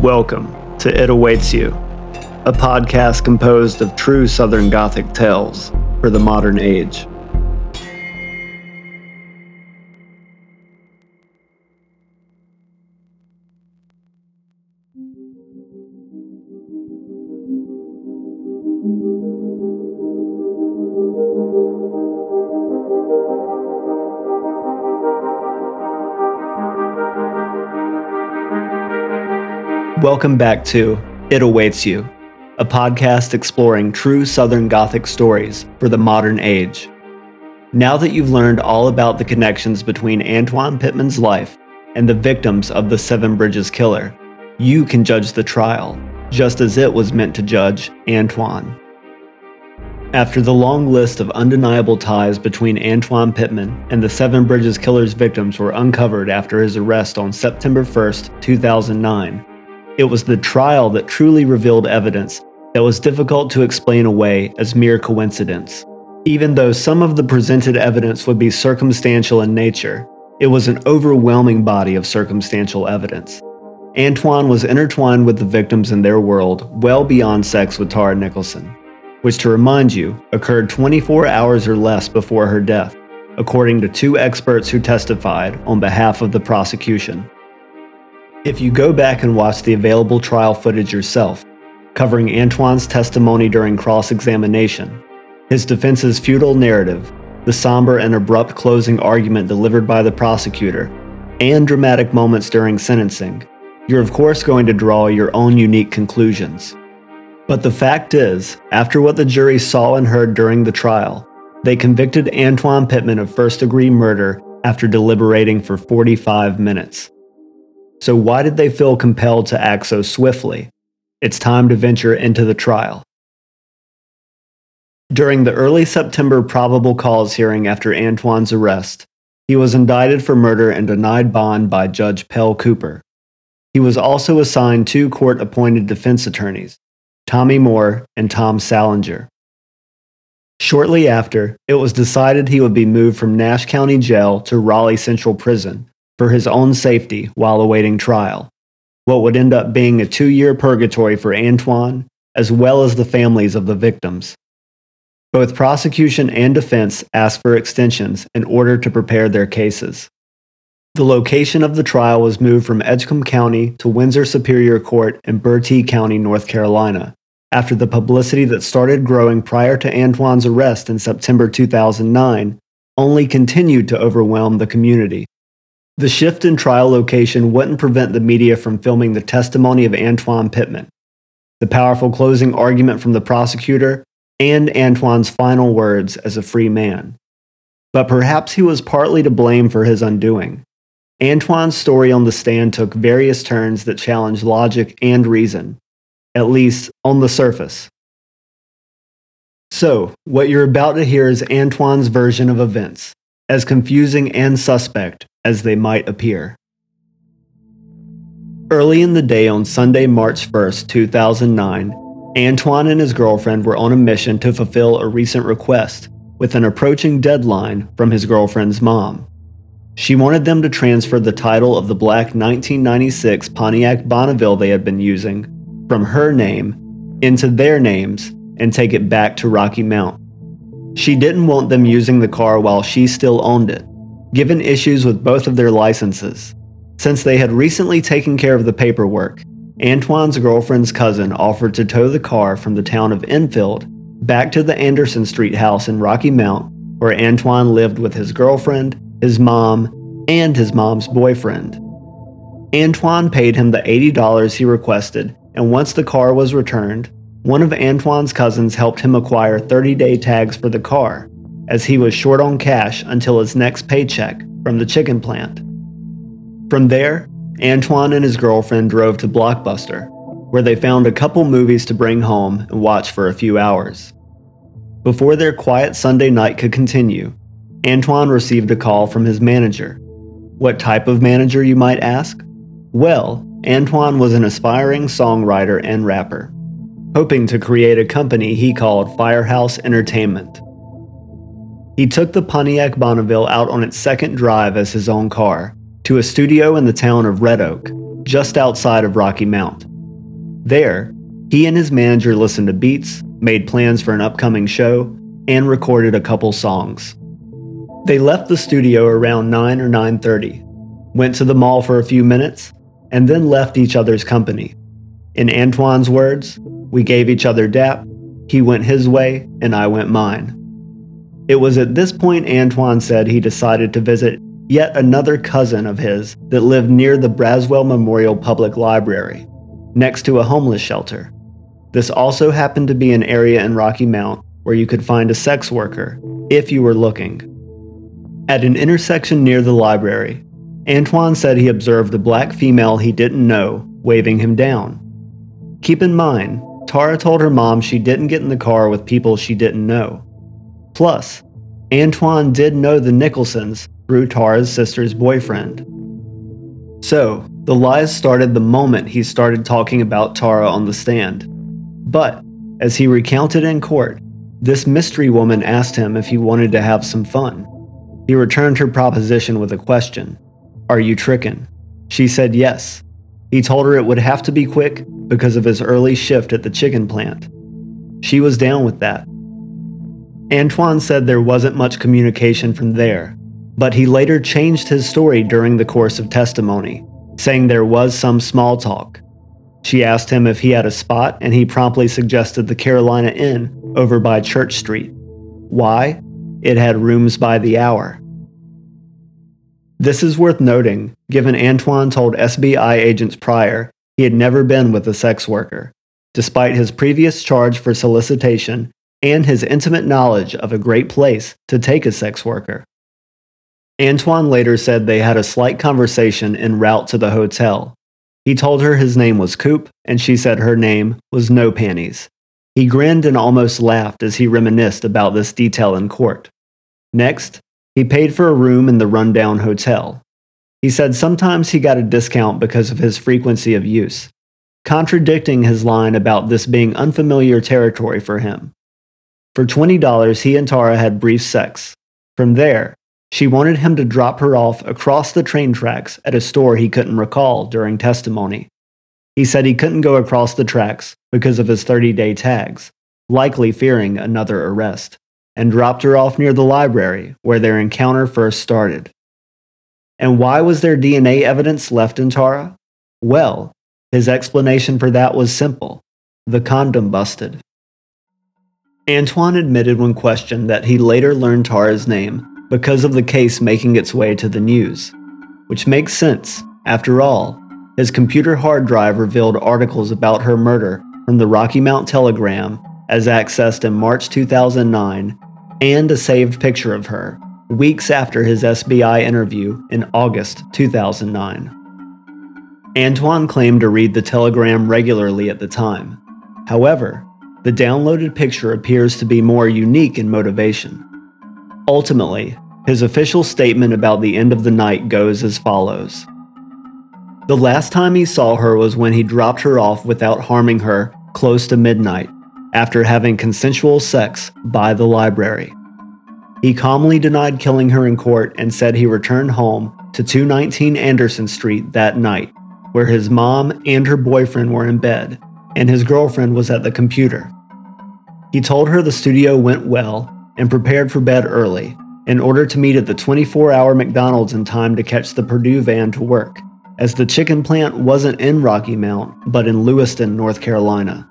Welcome to It Awaits You, a podcast composed of true Southern Gothic tales for the modern age. Welcome back to It Awaits You, a podcast exploring true Southern Gothic stories for the modern age. Now that you've learned all about the connections between Antoine Pittman's life and the victims of the Seven Bridges killer, you can judge the trial, just as it was meant to judge Antoine. After the long list of undeniable ties between Antoine Pittman and the Seven Bridges killer's victims were uncovered after his arrest on September 1, 2009, it was the trial that truly revealed evidence that was difficult to explain away as mere coincidence. Even though some of the presented evidence would be circumstantial in nature, it was an overwhelming body of circumstantial evidence. Antoine was intertwined with the victims in their world well beyond sex with Tara Nicholson, which, to remind you, occurred 24 hours or less before her death, according to two experts who testified on behalf of the prosecution. If you go back and watch the available trial footage yourself, covering Antoine's testimony during cross examination, his defense's futile narrative, the somber and abrupt closing argument delivered by the prosecutor, and dramatic moments during sentencing, you're of course going to draw your own unique conclusions. But the fact is, after what the jury saw and heard during the trial, they convicted Antoine Pittman of first degree murder after deliberating for 45 minutes. So, why did they feel compelled to act so swiftly? It's time to venture into the trial. During the early September probable cause hearing after Antoine's arrest, he was indicted for murder and denied bond by Judge Pell Cooper. He was also assigned two court appointed defense attorneys, Tommy Moore and Tom Salinger. Shortly after, it was decided he would be moved from Nash County Jail to Raleigh Central Prison, for his own safety while awaiting trial, what would end up being a two year purgatory for Antoine, as well as the families of the victims. Both prosecution and defense asked for extensions in order to prepare their cases. The location of the trial was moved from Edgecombe County to Windsor Superior Court in Bertie County, North Carolina, after the publicity that started growing prior to Antoine's arrest in September 2009 only continued to overwhelm the community. The shift in trial location wouldn't prevent the media from filming the testimony of Antoine Pittman, the powerful closing argument from the prosecutor, and Antoine's final words as a free man. But perhaps he was partly to blame for his undoing. Antoine's story on the stand took various turns that challenged logic and reason, at least on the surface. So, what you're about to hear is Antoine's version of events, as confusing and suspect as they might appear. Early in the day on Sunday, March 1st, 2009, Antoine and his girlfriend were on a mission to fulfill a recent request with an approaching deadline from his girlfriend's mom. She wanted them to transfer the title of the black 1996 Pontiac Bonneville they had been using from her name into their names and take it back to Rocky Mount. She didn't want them using the car while she still owned it, given issues with both of their licenses. Since they had recently taken care of the paperwork, Antoine's girlfriend's cousin offered to tow the car from the town of Enfield back to the Anderson Street house in Rocky Mount, where Antoine lived with his girlfriend, his mom, and his mom's boyfriend. Antoine paid him the $80 he requested, and once the car was returned, one of Antoine's cousins helped him acquire 30 day tags for the car, as he was short on cash until his next paycheck from the chicken plant. From there, Antoine and his girlfriend drove to Blockbuster, where they found a couple movies to bring home and watch for a few hours. Before their quiet Sunday night could continue, Antoine received a call from his manager. What type of manager, you might ask? Well, Antoine was an aspiring songwriter and rapper, hoping to create a company he called Firehouse Entertainment. He took the Pontiac Bonneville out on its second drive as his own car to a studio in the town of Red Oak, just outside of Rocky Mount. There, he and his manager listened to beats, made plans for an upcoming show, and recorded a couple songs. They left the studio around 9 or 9:30, went to the mall for a few minutes, and then left each other's company. In Antoine's words, we gave each other dap, he went his way, and I went mine. It was at this point Antoine said he decided to visit yet another cousin of his that lived near the Braswell Memorial Public Library, next to a homeless shelter. This also happened to be an area in Rocky Mount where you could find a sex worker if you were looking. At an intersection near the library, Antoine said he observed a black female he didn't know waving him down. Keep in mind, Tara told her mom she didn't get in the car with people she didn't know. Plus, Antoine did know the Nicholsons through Tara's sister's boyfriend. So, the lies started the moment he started talking about Tara on the stand. But, as he recounted in court, this mystery woman asked him if he wanted to have some fun. He returned her proposition with a question Are you tricking? She said yes. He told her it would have to be quick because of his early shift at the chicken plant. She was down with that. Antoine said there wasn't much communication from there, but he later changed his story during the course of testimony, saying there was some small talk. She asked him if he had a spot, and he promptly suggested the Carolina Inn over by Church Street. Why? It had rooms by the hour. This is worth noting, given Antoine told SBI agents prior he had never been with a sex worker, despite his previous charge for solicitation and his intimate knowledge of a great place to take a sex worker. Antoine later said they had a slight conversation en route to the hotel. He told her his name was Coop, and she said her name was No Panties. He grinned and almost laughed as he reminisced about this detail in court. Next, he paid for a room in the rundown hotel. He said sometimes he got a discount because of his frequency of use, contradicting his line about this being unfamiliar territory for him. For $20, he and Tara had brief sex. From there, she wanted him to drop her off across the train tracks at a store he couldn't recall during testimony. He said he couldn't go across the tracks because of his 30 day tags, likely fearing another arrest, and dropped her off near the library where their encounter first started. And why was there DNA evidence left in Tara? Well, his explanation for that was simple the condom busted. Antoine admitted when questioned that he later learned Tara's name because of the case making its way to the news. Which makes sense. After all, his computer hard drive revealed articles about her murder from the Rocky Mount Telegram as accessed in March 2009 and a saved picture of her weeks after his SBI interview in August 2009. Antoine claimed to read the telegram regularly at the time. However, the downloaded picture appears to be more unique in motivation. Ultimately, his official statement about the end of the night goes as follows The last time he saw her was when he dropped her off without harming her close to midnight after having consensual sex by the library. He calmly denied killing her in court and said he returned home to 219 Anderson Street that night, where his mom and her boyfriend were in bed, and his girlfriend was at the computer. He told her the studio went well and prepared for bed early in order to meet at the 24 hour McDonald's in time to catch the Perdue van to work, as the chicken plant wasn't in Rocky Mount, but in Lewiston, North Carolina.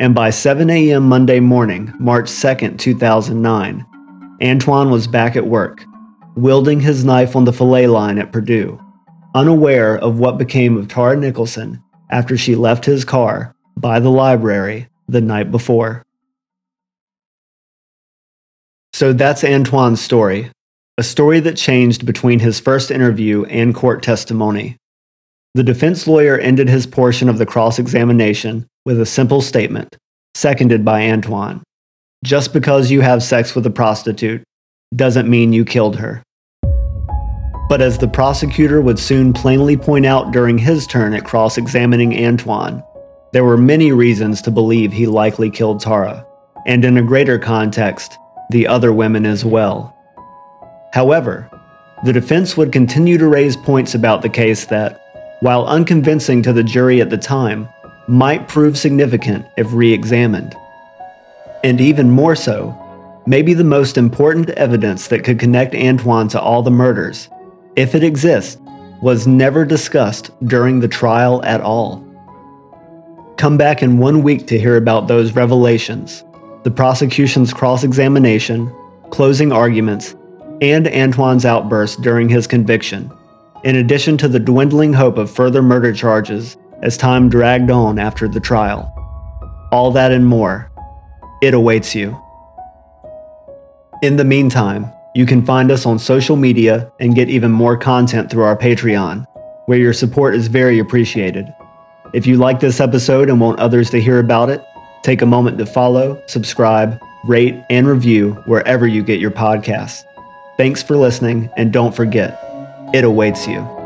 And by 7 a.m. Monday morning, March 2, 2009, Antoine was back at work, wielding his knife on the fillet line at Perdue, unaware of what became of Tara Nicholson after she left his car by the library the night before. So that's Antoine's story, a story that changed between his first interview and court testimony. The defense lawyer ended his portion of the cross examination with a simple statement, seconded by Antoine Just because you have sex with a prostitute doesn't mean you killed her. But as the prosecutor would soon plainly point out during his turn at cross examining Antoine, there were many reasons to believe he likely killed Tara, and in a greater context, the other women as well. However, the defense would continue to raise points about the case that, while unconvincing to the jury at the time, might prove significant if re examined. And even more so, maybe the most important evidence that could connect Antoine to all the murders, if it exists, was never discussed during the trial at all. Come back in one week to hear about those revelations, the prosecution's cross examination, closing arguments, and Antoine's outburst during his conviction, in addition to the dwindling hope of further murder charges as time dragged on after the trial. All that and more. It awaits you. In the meantime, you can find us on social media and get even more content through our Patreon, where your support is very appreciated. If you like this episode and want others to hear about it, take a moment to follow, subscribe, rate, and review wherever you get your podcasts. Thanks for listening, and don't forget, it awaits you.